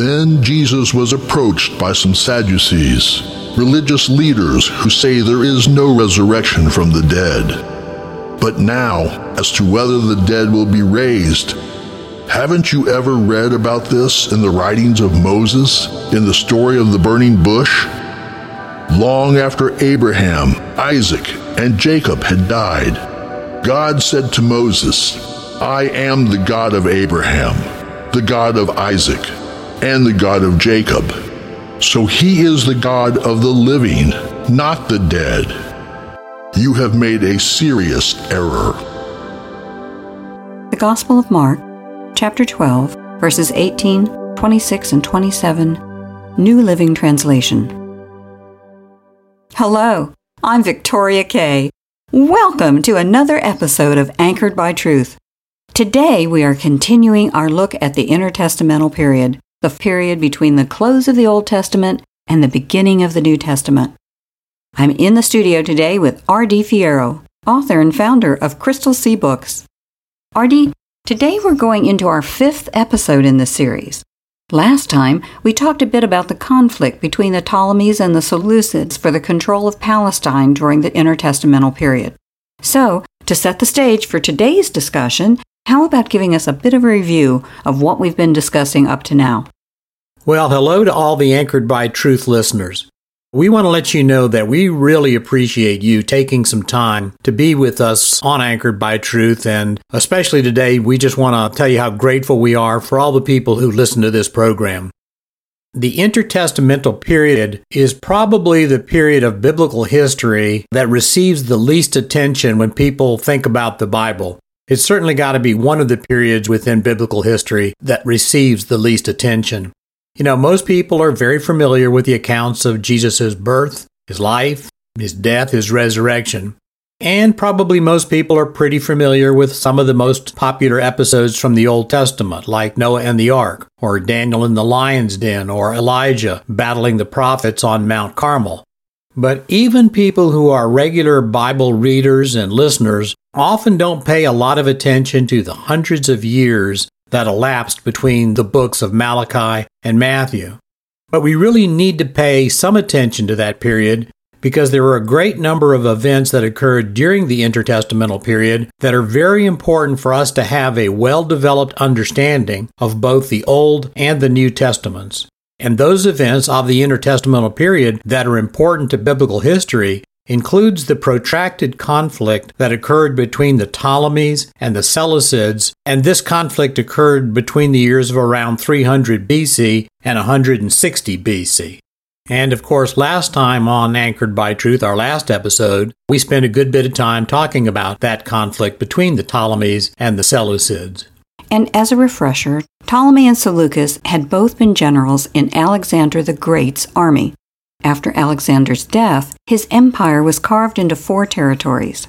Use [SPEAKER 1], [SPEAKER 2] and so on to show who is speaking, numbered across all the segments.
[SPEAKER 1] Then Jesus was approached by some Sadducees, religious leaders who say there is no resurrection from the dead. But now, as to whether the dead will be raised, haven't you ever read about this in the writings of Moses, in the story of the burning bush? Long after Abraham, Isaac, and Jacob had died, God said to Moses, I am the God of Abraham, the God of Isaac, and the God of Jacob. So he is the God of the living, not the dead. You have made a serious error.
[SPEAKER 2] The Gospel of Mark, chapter 12, verses 18, 26, and 27, New Living Translation. Hello, I'm Victoria Kay. Welcome to another episode of Anchored by Truth. Today we are continuing our look at the intertestamental period, the period between the close of the Old Testament and the beginning of the New Testament. I'm in the studio today with R.D. Fierro, author and founder of Crystal Sea Books. R.D., today we're going into our fifth episode in the series. Last time, we talked a bit about the conflict between the Ptolemies and the Seleucids for the control of Palestine during the intertestamental period. So, to set the stage for today's discussion, how about giving us a bit of a review of what we've been discussing up to now?
[SPEAKER 3] Well, hello to all the Anchored by Truth listeners. We want to let you know that we really appreciate you taking some time to be with us on Anchored by Truth. And especially today, we just want to tell you how grateful we are for all the people who listen to this program. The intertestamental period is probably the period of biblical history that receives the least attention when people think about the Bible. It's certainly got to be one of the periods within biblical history that receives the least attention. You know, most people are very familiar with the accounts of Jesus' birth, his life, his death, his resurrection. And probably most people are pretty familiar with some of the most popular episodes from the Old Testament, like Noah and the Ark, or Daniel in the lion's den, or Elijah battling the prophets on Mount Carmel. But even people who are regular Bible readers and listeners often don't pay a lot of attention to the hundreds of years that elapsed between the books of Malachi and Matthew. But we really need to pay some attention to that period because there were a great number of events that occurred during the intertestamental period that are very important for us to have a well developed understanding of both the Old and the New Testaments. And those events of the intertestamental period that are important to biblical history includes the protracted conflict that occurred between the Ptolemies and the Seleucids, and this conflict occurred between the years of around 300 BC and 160 BC. And of course, last time on Anchored by Truth, our last episode, we spent a good bit of time talking about that conflict between the Ptolemies and the Seleucids.
[SPEAKER 2] And as a refresher, Ptolemy and Seleucus had both been generals in Alexander the Great's army. After Alexander's death, his empire was carved into four territories.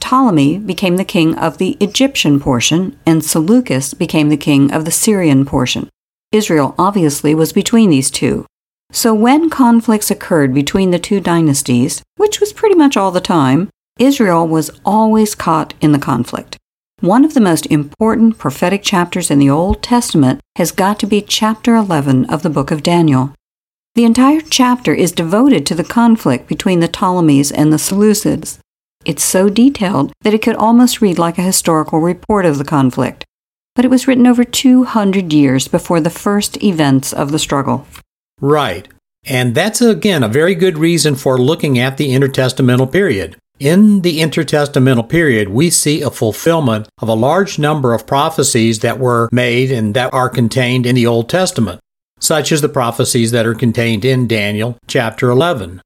[SPEAKER 2] Ptolemy became the king of the Egyptian portion, and Seleucus became the king of the Syrian portion. Israel obviously was between these two. So when conflicts occurred between the two dynasties, which was pretty much all the time, Israel was always caught in the conflict. One of the most important prophetic chapters in the Old Testament has got to be chapter 11 of the book of Daniel. The entire chapter is devoted to the conflict between the Ptolemies and the Seleucids. It's so detailed that it could almost read like a historical report of the conflict. But it was written over 200 years before the first events of the struggle.
[SPEAKER 3] Right. And that's, again, a very good reason for looking at the intertestamental period. In the intertestamental period, we see a fulfillment of a large number of prophecies that were made and that are contained in the Old Testament such as the prophecies that are contained in Daniel chapter 11.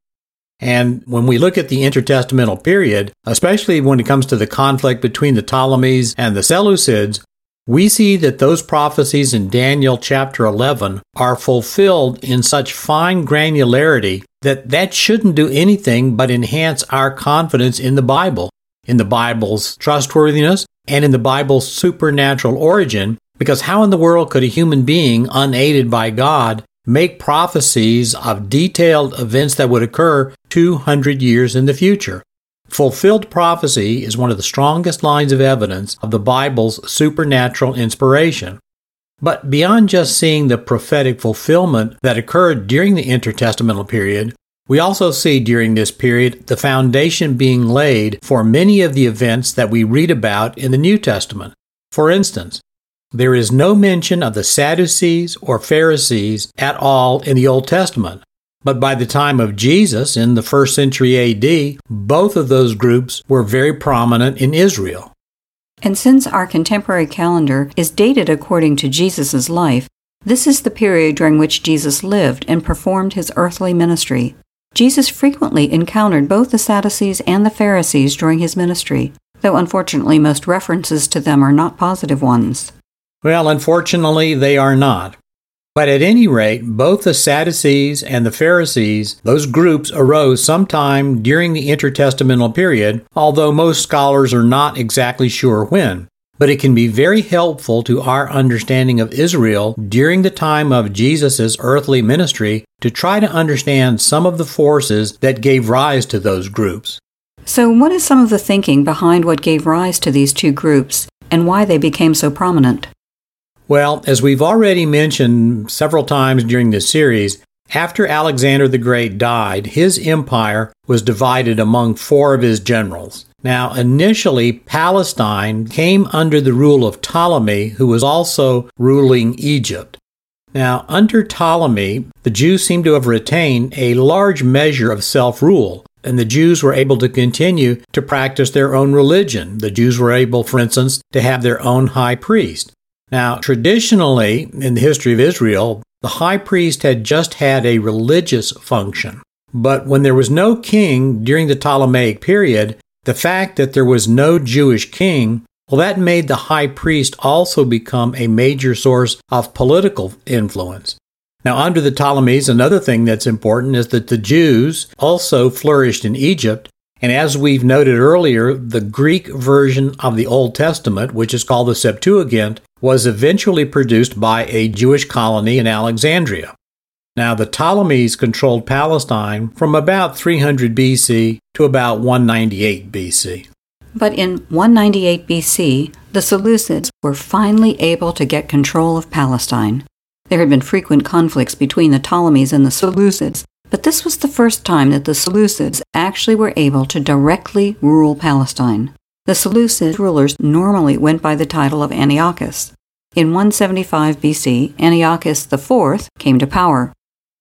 [SPEAKER 3] And when we look at the intertestamental period, especially when it comes to the conflict between the Ptolemies and the Seleucids, we see that those prophecies in Daniel chapter 11 are fulfilled in such fine granularity that that shouldn't do anything but enhance our confidence in the Bible, in the Bible's trustworthiness, and in the Bible's supernatural origin, because how in the world could a human being, unaided by God, make prophecies of detailed events that would occur 200 years in the future? Fulfilled prophecy is one of the strongest lines of evidence of the Bible's supernatural inspiration. But beyond just seeing the prophetic fulfillment that occurred during the intertestamental period, we also see during this period the foundation being laid for many of the events that we read about in the New Testament. For instance, there is no mention of the Sadducees or Pharisees at all in the Old Testament. But by the time of Jesus in the first century AD, both of those groups were very prominent in Israel.
[SPEAKER 2] And since our contemporary calendar is dated according to Jesus' life, this is the period during which Jesus lived and performed his earthly ministry. Jesus frequently encountered both the Sadducees and the Pharisees during his ministry, though unfortunately most references to them are not positive ones.
[SPEAKER 3] Well, unfortunately, they are not. But at any rate, both the Sadducees and the Pharisees, those groups arose sometime during the intertestamental period, although most scholars are not exactly sure when. But it can be very helpful to our understanding of Israel during the time of Jesus' earthly ministry to try to understand some of the forces that gave rise to those groups.
[SPEAKER 2] So, what is some of the thinking behind what gave rise to these two groups and why they became so prominent?
[SPEAKER 3] Well, as we've already mentioned several times during this series, after Alexander the Great died, his empire was divided among four of his generals. Now, initially, Palestine came under the rule of Ptolemy, who was also ruling Egypt. Now, under Ptolemy, the Jews seem to have retained a large measure of self rule, and the Jews were able to continue to practice their own religion. The Jews were able, for instance, to have their own high priest. Now, traditionally, in the history of Israel, the high priest had just had a religious function. But when there was no king during the Ptolemaic period, the fact that there was no Jewish king, well, that made the high priest also become a major source of political influence. Now, under the Ptolemies, another thing that's important is that the Jews also flourished in Egypt. And as we've noted earlier, the Greek version of the Old Testament, which is called the Septuagint, was eventually produced by a Jewish colony in Alexandria. Now, the Ptolemies controlled Palestine from about 300 BC to about 198 BC.
[SPEAKER 2] But in 198 BC, the Seleucids were finally able to get control of Palestine. There had been frequent conflicts between the Ptolemies and the Seleucids, but this was the first time that the Seleucids actually were able to directly rule Palestine. The Seleucid rulers normally went by the title of Antiochus. In 175 BC, Antiochus IV came to power.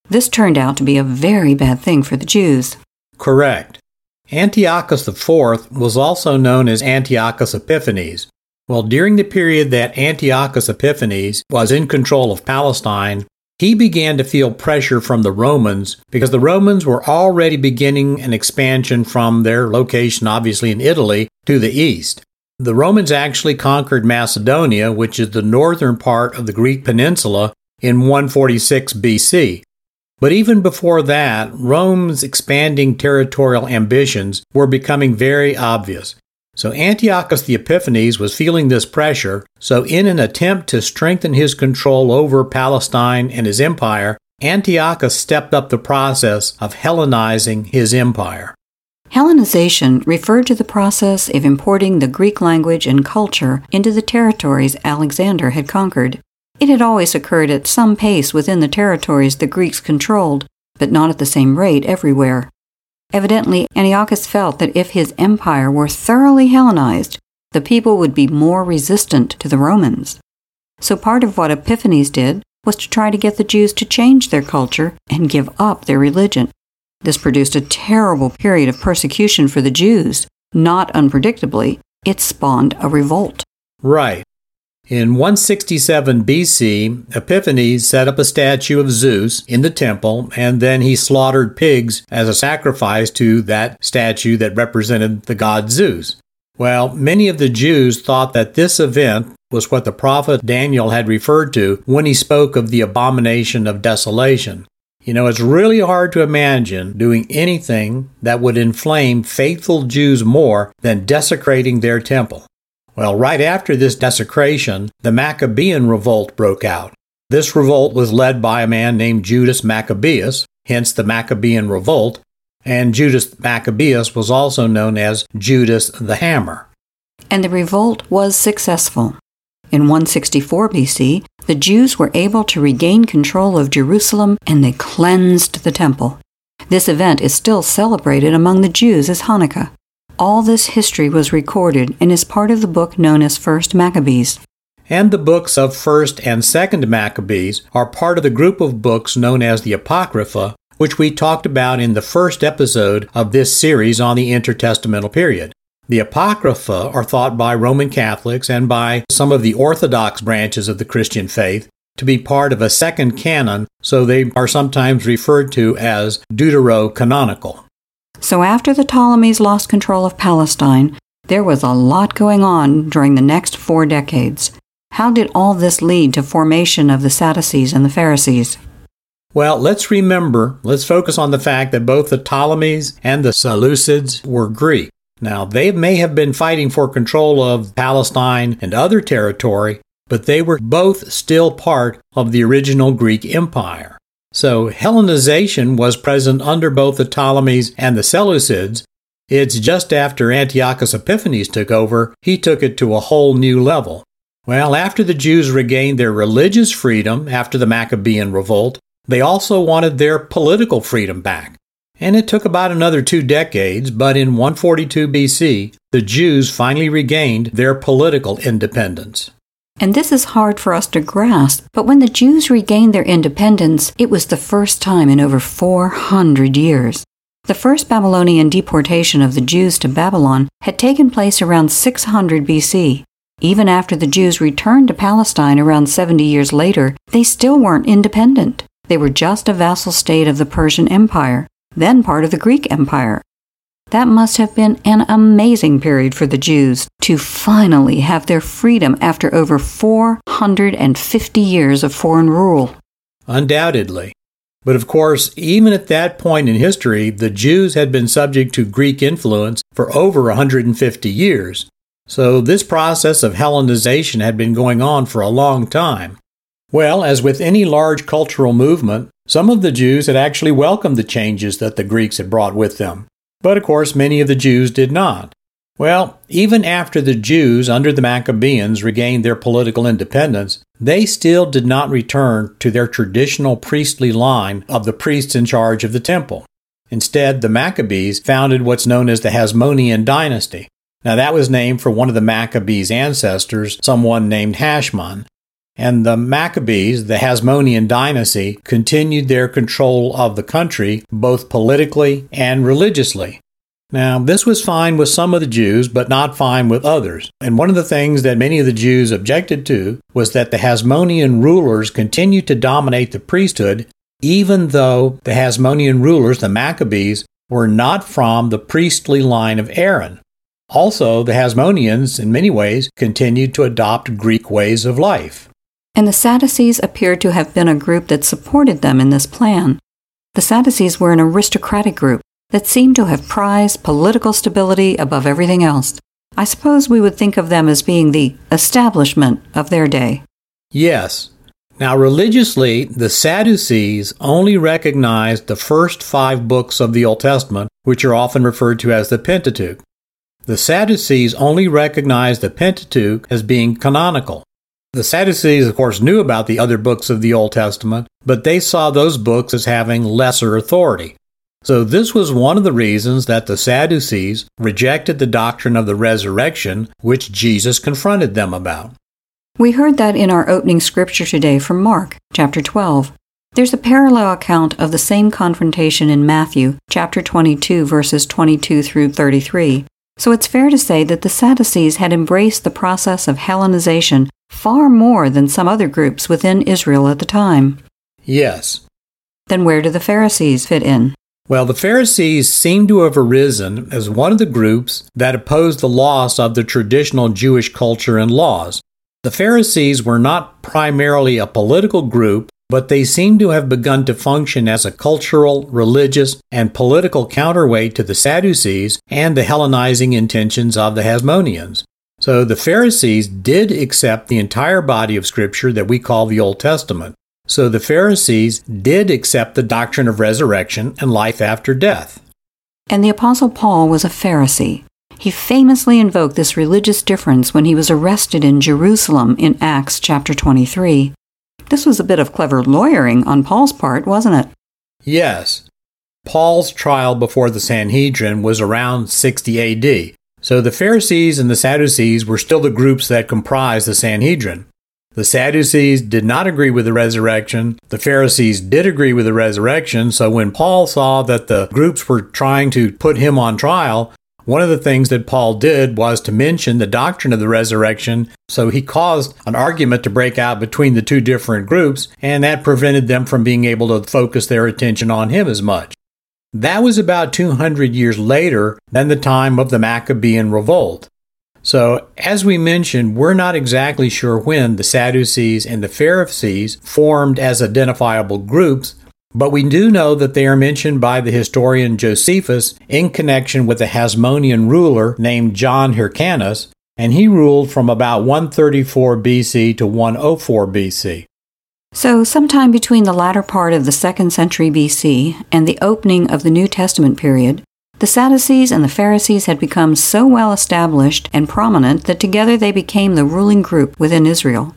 [SPEAKER 2] This turned out to be a very bad thing for the Jews.
[SPEAKER 3] Correct. Antiochus IV was also known as Antiochus Epiphanes. Well, during the period that Antiochus Epiphanes was in control of Palestine, he began to feel pressure from the Romans because the Romans were already beginning an expansion from their location, obviously in Italy, to the east. The Romans actually conquered Macedonia, which is the northern part of the Greek peninsula, in 146 BC. But even before that, Rome's expanding territorial ambitions were becoming very obvious. So Antiochus the Epiphanes was feeling this pressure, so in an attempt to strengthen his control over Palestine and his empire, Antiochus stepped up the process of Hellenizing his empire.
[SPEAKER 2] Hellenization referred to the process of importing the Greek language and culture into the territories Alexander had conquered. It had always occurred at some pace within the territories the Greeks controlled, but not at the same rate everywhere. Evidently, Antiochus felt that if his empire were thoroughly Hellenized, the people would be more resistant to the Romans. So part of what Epiphanes did was to try to get the Jews to change their culture and give up their religion. This produced a terrible period of persecution for the Jews. Not unpredictably, it spawned a revolt.
[SPEAKER 3] Right. In 167 BC, Epiphanes set up a statue of Zeus in the temple, and then he slaughtered pigs as a sacrifice to that statue that represented the god Zeus. Well, many of the Jews thought that this event was what the prophet Daniel had referred to when he spoke of the abomination of desolation. You know, it's really hard to imagine doing anything that would inflame faithful Jews more than desecrating their temple. Well, right after this desecration, the Maccabean revolt broke out. This revolt was led by a man named Judas Maccabeus, hence the Maccabean revolt, and Judas Maccabeus was also known as Judas the Hammer.
[SPEAKER 2] And the revolt was successful. In 164 BC, the Jews were able to regain control of Jerusalem and they cleansed the temple. This event is still celebrated among the Jews as Hanukkah. All this history was recorded and is part of the book known as First Maccabees.
[SPEAKER 3] And the books of 1st and 2nd Maccabees are part of the group of books known as the Apocrypha, which we talked about in the first episode of this series on the intertestamental period. The Apocrypha are thought by Roman Catholics and by some of the Orthodox branches of the Christian faith to be part of a second canon, so they are sometimes referred to as deuterocanonical.
[SPEAKER 2] So after the Ptolemies lost control of Palestine, there was a lot going on during the next four decades. How did all this lead to formation of the Sadducees and the Pharisees?
[SPEAKER 3] Well, let's remember, let's focus on the fact that both the Ptolemies and the Seleucids were Greek. Now, they may have been fighting for control of Palestine and other territory, but they were both still part of the original Greek Empire. So, Hellenization was present under both the Ptolemies and the Seleucids. It's just after Antiochus Epiphanes took over, he took it to a whole new level. Well, after the Jews regained their religious freedom after the Maccabean revolt, they also wanted their political freedom back. And it took about another two decades, but in 142 BC, the Jews finally regained their political independence.
[SPEAKER 2] And this is hard for us to grasp, but when the Jews regained their independence, it was the first time in over 400 years. The first Babylonian deportation of the Jews to Babylon had taken place around 600 BC. Even after the Jews returned to Palestine around 70 years later, they still weren't independent. They were just a vassal state of the Persian Empire, then part of the Greek Empire. That must have been an amazing period for the Jews to finally have their freedom after over 450 years of foreign rule.
[SPEAKER 3] Undoubtedly. But of course, even at that point in history, the Jews had been subject to Greek influence for over 150 years. So this process of Hellenization had been going on for a long time. Well, as with any large cultural movement, some of the Jews had actually welcomed the changes that the Greeks had brought with them. But of course, many of the Jews did not. Well, even after the Jews under the Maccabeans regained their political independence, they still did not return to their traditional priestly line of the priests in charge of the temple. Instead, the Maccabees founded what's known as the Hasmonean dynasty. Now, that was named for one of the Maccabees' ancestors, someone named Hashmon, and the Maccabees, the Hasmonean dynasty, continued their control of the country both politically and religiously. Now, this was fine with some of the Jews, but not fine with others. And one of the things that many of the Jews objected to was that the Hasmonean rulers continued to dominate the priesthood, even though the Hasmonean rulers, the Maccabees, were not from the priestly line of Aaron. Also, the Hasmoneans, in many ways, continued to adopt Greek ways of life
[SPEAKER 2] and the Sadducees appear to have been a group that supported them in this plan. The Sadducees were an aristocratic group that seemed to have prized political stability above everything else. I suppose we would think of them as being the establishment of their day.
[SPEAKER 3] Yes. Now, religiously, the Sadducees only recognized the first five books of the Old Testament, which are often referred to as the Pentateuch. The Sadducees only recognized the Pentateuch as being canonical. The Sadducees, of course, knew about the other books of the Old Testament, but they saw those books as having lesser authority. So, this was one of the reasons that the Sadducees rejected the doctrine of the resurrection, which Jesus confronted them about.
[SPEAKER 2] We heard that in our opening scripture today from Mark, chapter 12. There's a parallel account of the same confrontation in Matthew, chapter 22, verses 22 through 33. So it's fair to say that the Sadducees had embraced the process of Hellenization far more than some other groups within Israel at the time.
[SPEAKER 3] Yes.
[SPEAKER 2] Then where do the Pharisees fit in?
[SPEAKER 3] Well, the Pharisees seem to have arisen as one of the groups that opposed the loss of the traditional Jewish culture and laws. The Pharisees were not primarily a political group, but they seem to have begun to function as a cultural, religious, and political counterweight to the Sadducees and the Hellenizing intentions of the Hasmoneans. So the Pharisees did accept the entire body of Scripture that we call the Old Testament. So the Pharisees did accept the doctrine of resurrection and life after death.
[SPEAKER 2] And the Apostle Paul was a Pharisee. He famously invoked this religious difference when he was arrested in Jerusalem in Acts chapter 23. This was a bit of clever lawyering on Paul's part, wasn't it?
[SPEAKER 3] Yes. Paul's trial before the Sanhedrin was around 60 AD, so the Pharisees and the Sadducees were still the groups that comprised the Sanhedrin. The Sadducees did not agree with the resurrection. The Pharisees did agree with the resurrection. So when Paul saw that the groups were trying to put him on trial, one of the things that Paul did was to mention the doctrine of the resurrection. So he caused an argument to break out between the two different groups, and that prevented them from being able to focus their attention on him as much. That was about 200 years later than the time of the Maccabean revolt. So, as we mentioned, we're not exactly sure when the Sadducees and the Pharisees formed as identifiable groups, but we do know that they are mentioned by the historian Josephus in connection with a Hasmonean ruler named John Hyrcanus, and he ruled from about 134 BC to 104 BC.
[SPEAKER 2] So, sometime between the latter part of the second century BC and the opening of the New Testament period, the Sadducees and the Pharisees had become so well established and prominent that together they became the ruling group within Israel.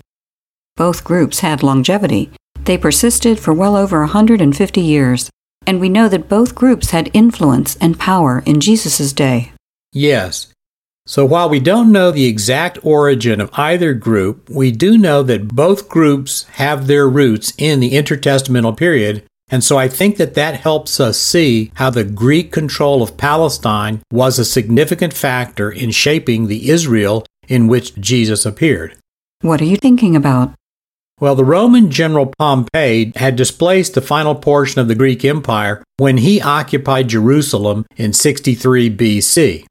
[SPEAKER 2] Both groups had longevity. They persisted for well over 150 years, and we know that both groups had influence and power in Jesus' day.
[SPEAKER 3] Yes. So while we don't know the exact origin of either group, we do know that both groups have their roots in the intertestamental period and so I think that that helps us see how the Greek control of Palestine was a significant factor in shaping the Israel in which Jesus appeared.
[SPEAKER 2] What are you thinking about?
[SPEAKER 3] Well, the Roman general Pompey had displaced the final portion of the Greek Empire when he occupied Jerusalem in 63 BC,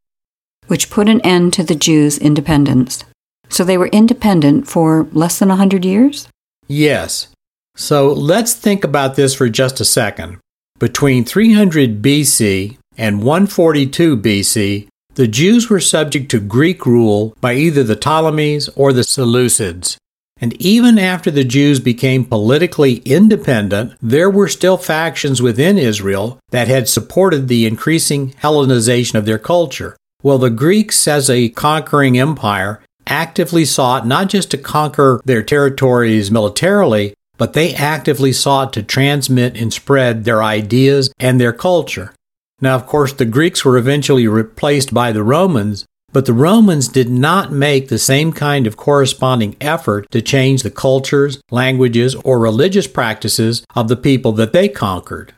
[SPEAKER 2] which put an end to the Jews' independence. So they were independent for less than a 100 years?
[SPEAKER 3] Yes. So let's think about this for just a second. Between 300 BC and 142 BC, the Jews were subject to Greek rule by either the Ptolemies or the Seleucids. And even after the Jews became politically independent, there were still factions within Israel that had supported the increasing Hellenization of their culture. Well, the Greeks, as a conquering empire, actively sought not just to conquer their territories militarily, but they actively sought to transmit and spread their ideas and their culture. Now, of course, the Greeks were eventually replaced by the Romans, but the Romans did not make the same kind of corresponding effort to change the cultures, languages, or religious practices of the people that they conquered.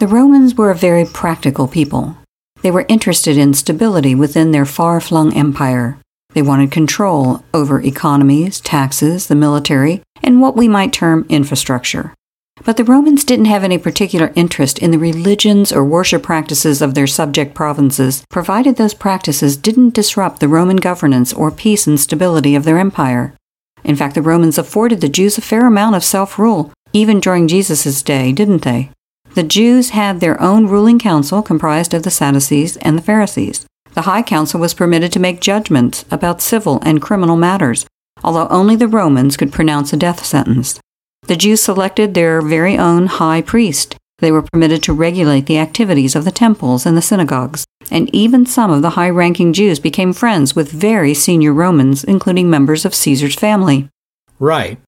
[SPEAKER 2] The Romans were a very practical people. They were interested in stability within their far flung empire. They wanted control over economies, taxes, the military, and what we might term infrastructure. But the Romans didn't have any particular interest in the religions or worship practices of their subject provinces, provided those practices didn't disrupt the Roman governance or peace and stability of their empire. In fact, the Romans afforded the Jews a fair amount of self rule, even during Jesus' day, didn't they? The Jews had their own ruling council comprised of the Sadducees and the Pharisees. The High Council was permitted to make judgments about civil and criminal matters, although only the Romans could pronounce a death sentence. The Jews selected their very own high priest. They were permitted to regulate the activities of the temples and the synagogues, and even some of the high ranking Jews became friends with very senior Romans, including members of Caesar's family.
[SPEAKER 3] Right.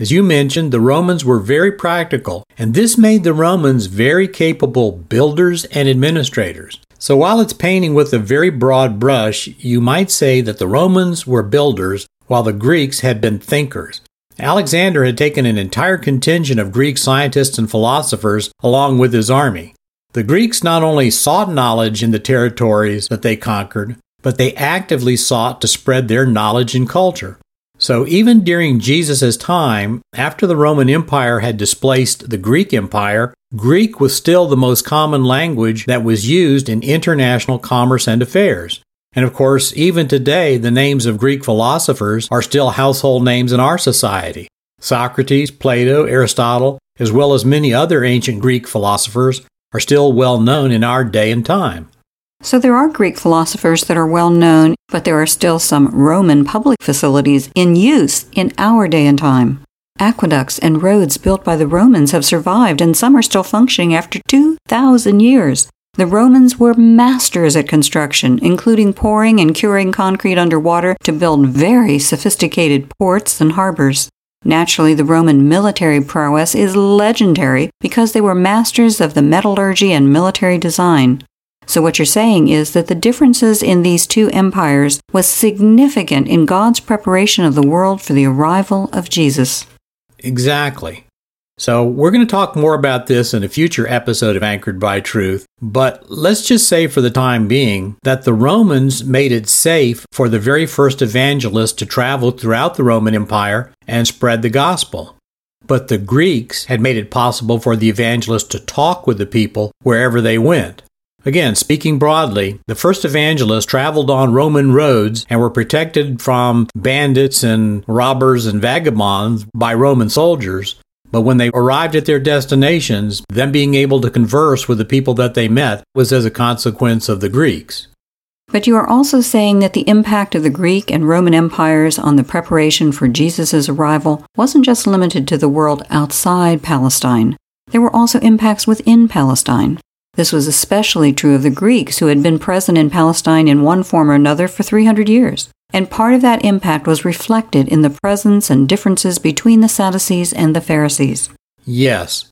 [SPEAKER 3] As you mentioned, the Romans were very practical, and this made the Romans very capable builders and administrators. So while it's painting with a very broad brush, you might say that the Romans were builders while the Greeks had been thinkers. Alexander had taken an entire contingent of Greek scientists and philosophers along with his army. The Greeks not only sought knowledge in the territories that they conquered, but they actively sought to spread their knowledge and culture. So even during Jesus' time, after the Roman Empire had displaced the Greek Empire, Greek was still the most common language that was used in international commerce and affairs. And of course, even today, the names of Greek philosophers are still household names in our society. Socrates, Plato, Aristotle, as well as many other ancient Greek philosophers, are still well known in our day and time.
[SPEAKER 2] So there are Greek philosophers that are well known, but there are still some Roman public facilities in use in our day and time. Aqueducts and roads built by the Romans have survived, and some are still functioning after 2,000 years. The Romans were masters at construction, including pouring and curing concrete underwater to build very sophisticated ports and harbors. Naturally, the Roman military prowess is legendary because they were masters of the metallurgy and military design. So, what you're saying is that the differences in these two empires was significant in God's preparation of the world for the arrival of Jesus.
[SPEAKER 3] Exactly. So, we're going to talk more about this in a future episode of Anchored by Truth, but let's just say for the time being that the Romans made it safe for the very first evangelist to travel throughout the Roman Empire and spread the gospel. But the Greeks had made it possible for the evangelist to talk with the people wherever they went. Again, speaking broadly, the first evangelists traveled on Roman roads and were protected from bandits and robbers and vagabonds by Roman soldiers, but when they arrived at their destinations, them being able to converse with the people that they met was as a consequence of the Greeks.
[SPEAKER 2] But you are also saying that the impact of the Greek and Roman empires on the preparation for Jesus' arrival wasn't just limited to the world outside Palestine. There were also impacts within Palestine. This was especially true of the Greeks who had been present in Palestine in one form or another for 300 years and part of that impact was reflected in the presence and differences between the Sadducees and the Pharisees.
[SPEAKER 3] Yes.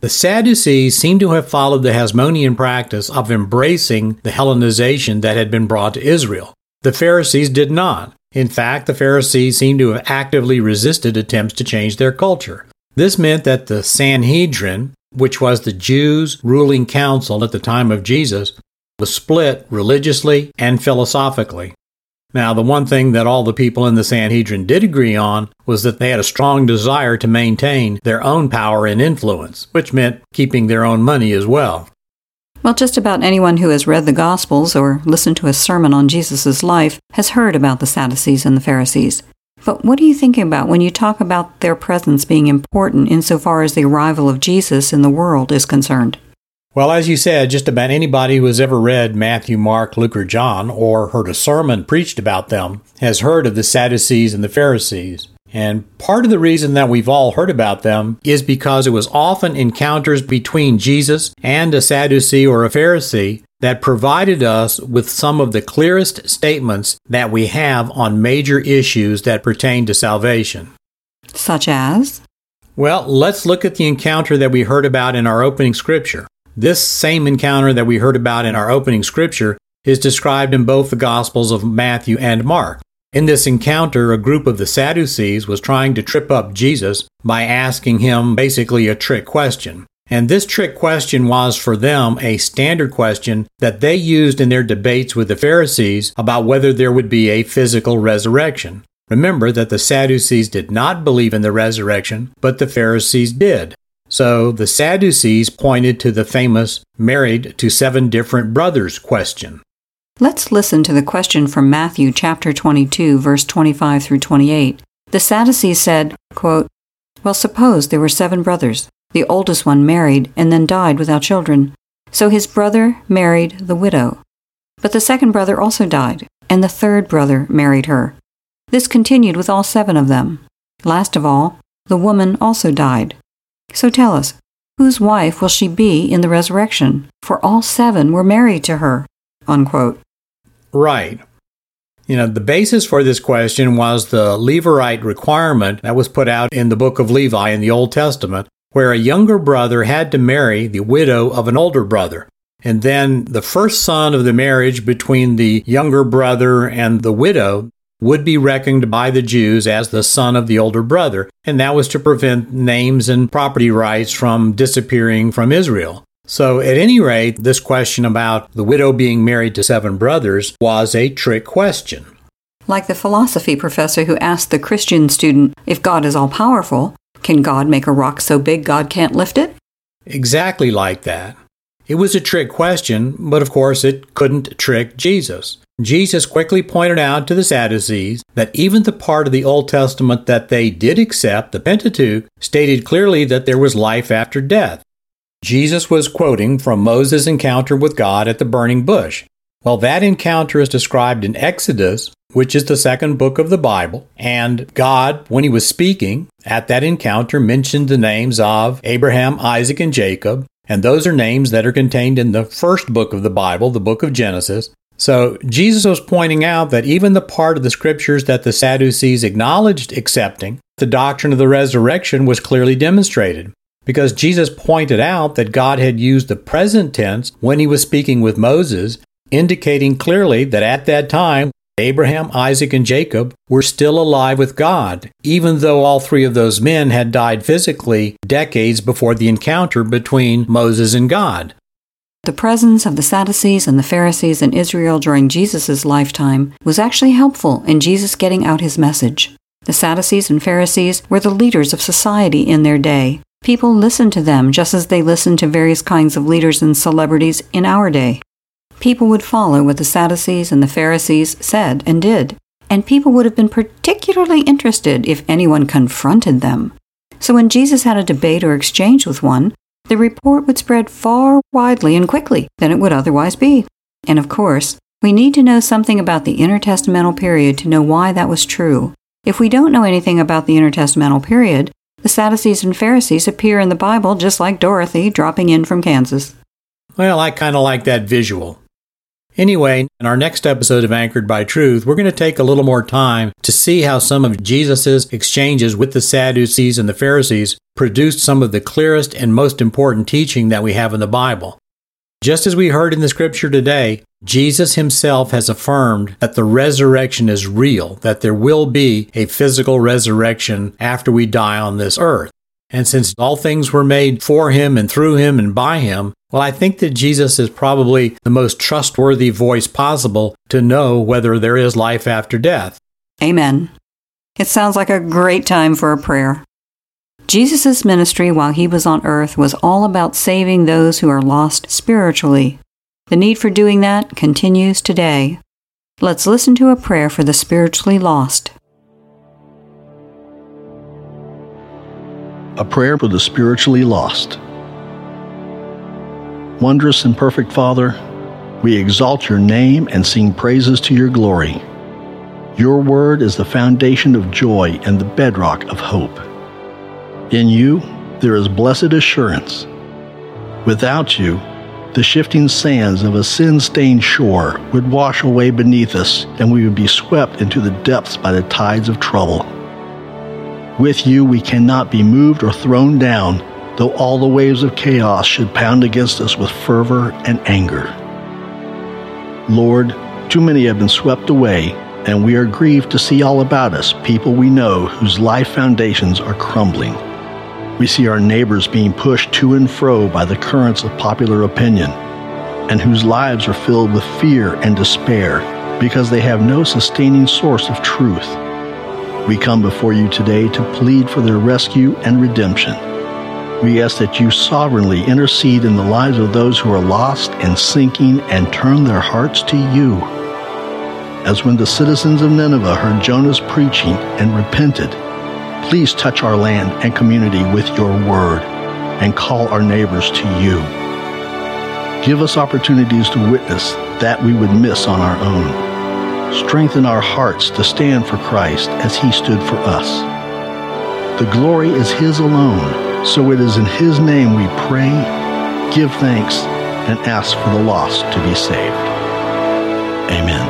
[SPEAKER 3] The Sadducees seem to have followed the Hasmonean practice of embracing the Hellenization that had been brought to Israel. The Pharisees did not. In fact, the Pharisees seem to have actively resisted attempts to change their culture. This meant that the Sanhedrin, which was the Jews' ruling council at the time of Jesus, was split religiously and philosophically. Now, the one thing that all the people in the Sanhedrin did agree on was that they had a strong desire to maintain their own power and influence, which meant keeping their own money as well.
[SPEAKER 2] Well, just about anyone who has read the Gospels or listened to a sermon on Jesus' life has heard about the Sadducees and the Pharisees. But what are you thinking about when you talk about their presence being important insofar as the arrival of Jesus in the world is concerned?
[SPEAKER 3] Well, as you said, just about anybody who has ever read Matthew, Mark, Luke, or John, or heard a sermon preached about them, has heard of the Sadducees and the Pharisees. And part of the reason that we've all heard about them is because it was often encounters between Jesus and a Sadducee or a Pharisee that provided us with some of the clearest statements that we have on major issues that pertain to salvation.
[SPEAKER 2] Such as?
[SPEAKER 3] Well, let's look at the encounter that we heard about in our opening scripture. This same encounter that we heard about in our opening scripture is described in both the Gospels of Matthew and Mark. In this encounter, a group of the Sadducees was trying to trip up Jesus by asking him basically a trick question. And this trick question was for them a standard question that they used in their debates with the Pharisees about whether there would be a physical resurrection. Remember that the Sadducees did not believe in the resurrection, but the Pharisees did. So the Sadducees pointed to the famous married to seven different brothers question.
[SPEAKER 2] Let's listen to the question from Matthew chapter 22 verse 25 through 28. The Sadducees said, quote, "Well, suppose there were seven brothers. The oldest one married and then died without children. So his brother married the widow. But the second brother also died, and the third brother married her. This continued with all seven of them. Last of all, the woman also died. So tell us, whose wife will she be in the resurrection? For all seven were married to her. Unquote.
[SPEAKER 3] Right. You know, the basis for this question was the Levirate requirement that was put out in the book of Levi in the Old Testament, where a younger brother had to marry the widow of an older brother. And then the first son of the marriage between the younger brother and the widow would be reckoned by the Jews as the son of the older brother, and that was to prevent names and property rights from disappearing from Israel. So, at any rate, this question about the widow being married to seven brothers was a trick question.
[SPEAKER 2] Like the philosophy professor who asked the Christian student, if God is all powerful, can God make a rock so big God can't lift it?
[SPEAKER 3] Exactly like that. It was a trick question, but of course it couldn't trick Jesus. Jesus quickly pointed out to the Sadducees that even the part of the Old Testament that they did accept, the Pentateuch, stated clearly that there was life after death. Jesus was quoting from Moses' encounter with God at the burning bush. Well, that encounter is described in Exodus, which is the second book of the Bible, and God, when he was speaking at that encounter, mentioned the names of Abraham, Isaac, and Jacob, and those are names that are contained in the first book of the Bible, the book of Genesis. So Jesus was pointing out that even the part of the scriptures that the Sadducees acknowledged accepting, the doctrine of the resurrection was clearly demonstrated. Because Jesus pointed out that God had used the present tense when he was speaking with Moses, indicating clearly that at that time Abraham, Isaac, and Jacob were still alive with God, even though all three of those men had died physically decades before the encounter between Moses and God.
[SPEAKER 2] The presence of the Sadducees and the Pharisees in Israel during Jesus' lifetime was actually helpful in Jesus getting out his message. The Sadducees and Pharisees were the leaders of society in their day. People listened to them just as they listened to various kinds of leaders and celebrities in our day. People would follow what the Sadducees and the Pharisees said and did, and people would have been particularly interested if anyone confronted them. So when Jesus had a debate or exchange with one, the report would spread far widely and quickly than it would otherwise be. And of course, we need to know something about the intertestamental period to know why that was true. If we don't know anything about the intertestamental period, the Sadducees and Pharisees appear in the Bible just like Dorothy dropping in from Kansas.
[SPEAKER 3] Well, I kind of like that visual. Anyway, in our next episode of Anchored by Truth, we're going to take a little more time to see how some of Jesus' exchanges with the Sadducees and the Pharisees produced some of the clearest and most important teaching that we have in the Bible. Just as we heard in the scripture today, Jesus himself has affirmed that the resurrection is real, that there will be a physical resurrection after we die on this earth. And since all things were made for him and through him and by him, well, I think that Jesus is probably the most trustworthy voice possible to know whether there is life after death.
[SPEAKER 2] Amen. It sounds like a great time for a prayer. Jesus' ministry while he was on earth was all about saving those who are lost spiritually. The need for doing that continues today. Let's listen to a prayer for the spiritually lost.
[SPEAKER 4] A prayer for the spiritually lost. Wondrous and perfect Father, we exalt your name and sing praises to your glory. Your word is the foundation of joy and the bedrock of hope. In you, there is blessed assurance. Without you, the shifting sands of a sin stained shore would wash away beneath us, and we would be swept into the depths by the tides of trouble. With you, we cannot be moved or thrown down, though all the waves of chaos should pound against us with fervor and anger. Lord, too many have been swept away, and we are grieved to see all about us people we know whose life foundations are crumbling. We see our neighbors being pushed to and fro by the currents of popular opinion, and whose lives are filled with fear and despair because they have no sustaining source of truth. We come before you today to plead for their rescue and redemption. We ask that you sovereignly intercede in the lives of those who are lost and sinking and turn their hearts to you. As when the citizens of Nineveh heard Jonah's preaching and repented, please touch our land and community with your word and call our neighbors to you. Give us opportunities to witness that we would miss on our own. Strengthen our hearts to stand for Christ as he stood for us. The glory is his alone, so it is in his name we pray, give thanks, and ask for the lost to be saved. Amen.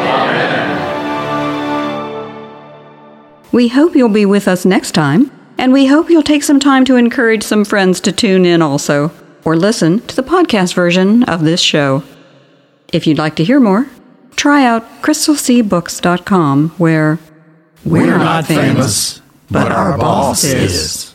[SPEAKER 4] Amen.
[SPEAKER 2] We hope you'll be with us next time, and we hope you'll take some time to encourage some friends to tune in also, or listen to the podcast version of this show. If you'd like to hear more, try out crystalseabooks.com where
[SPEAKER 3] we're, we're not famous, but our boss is.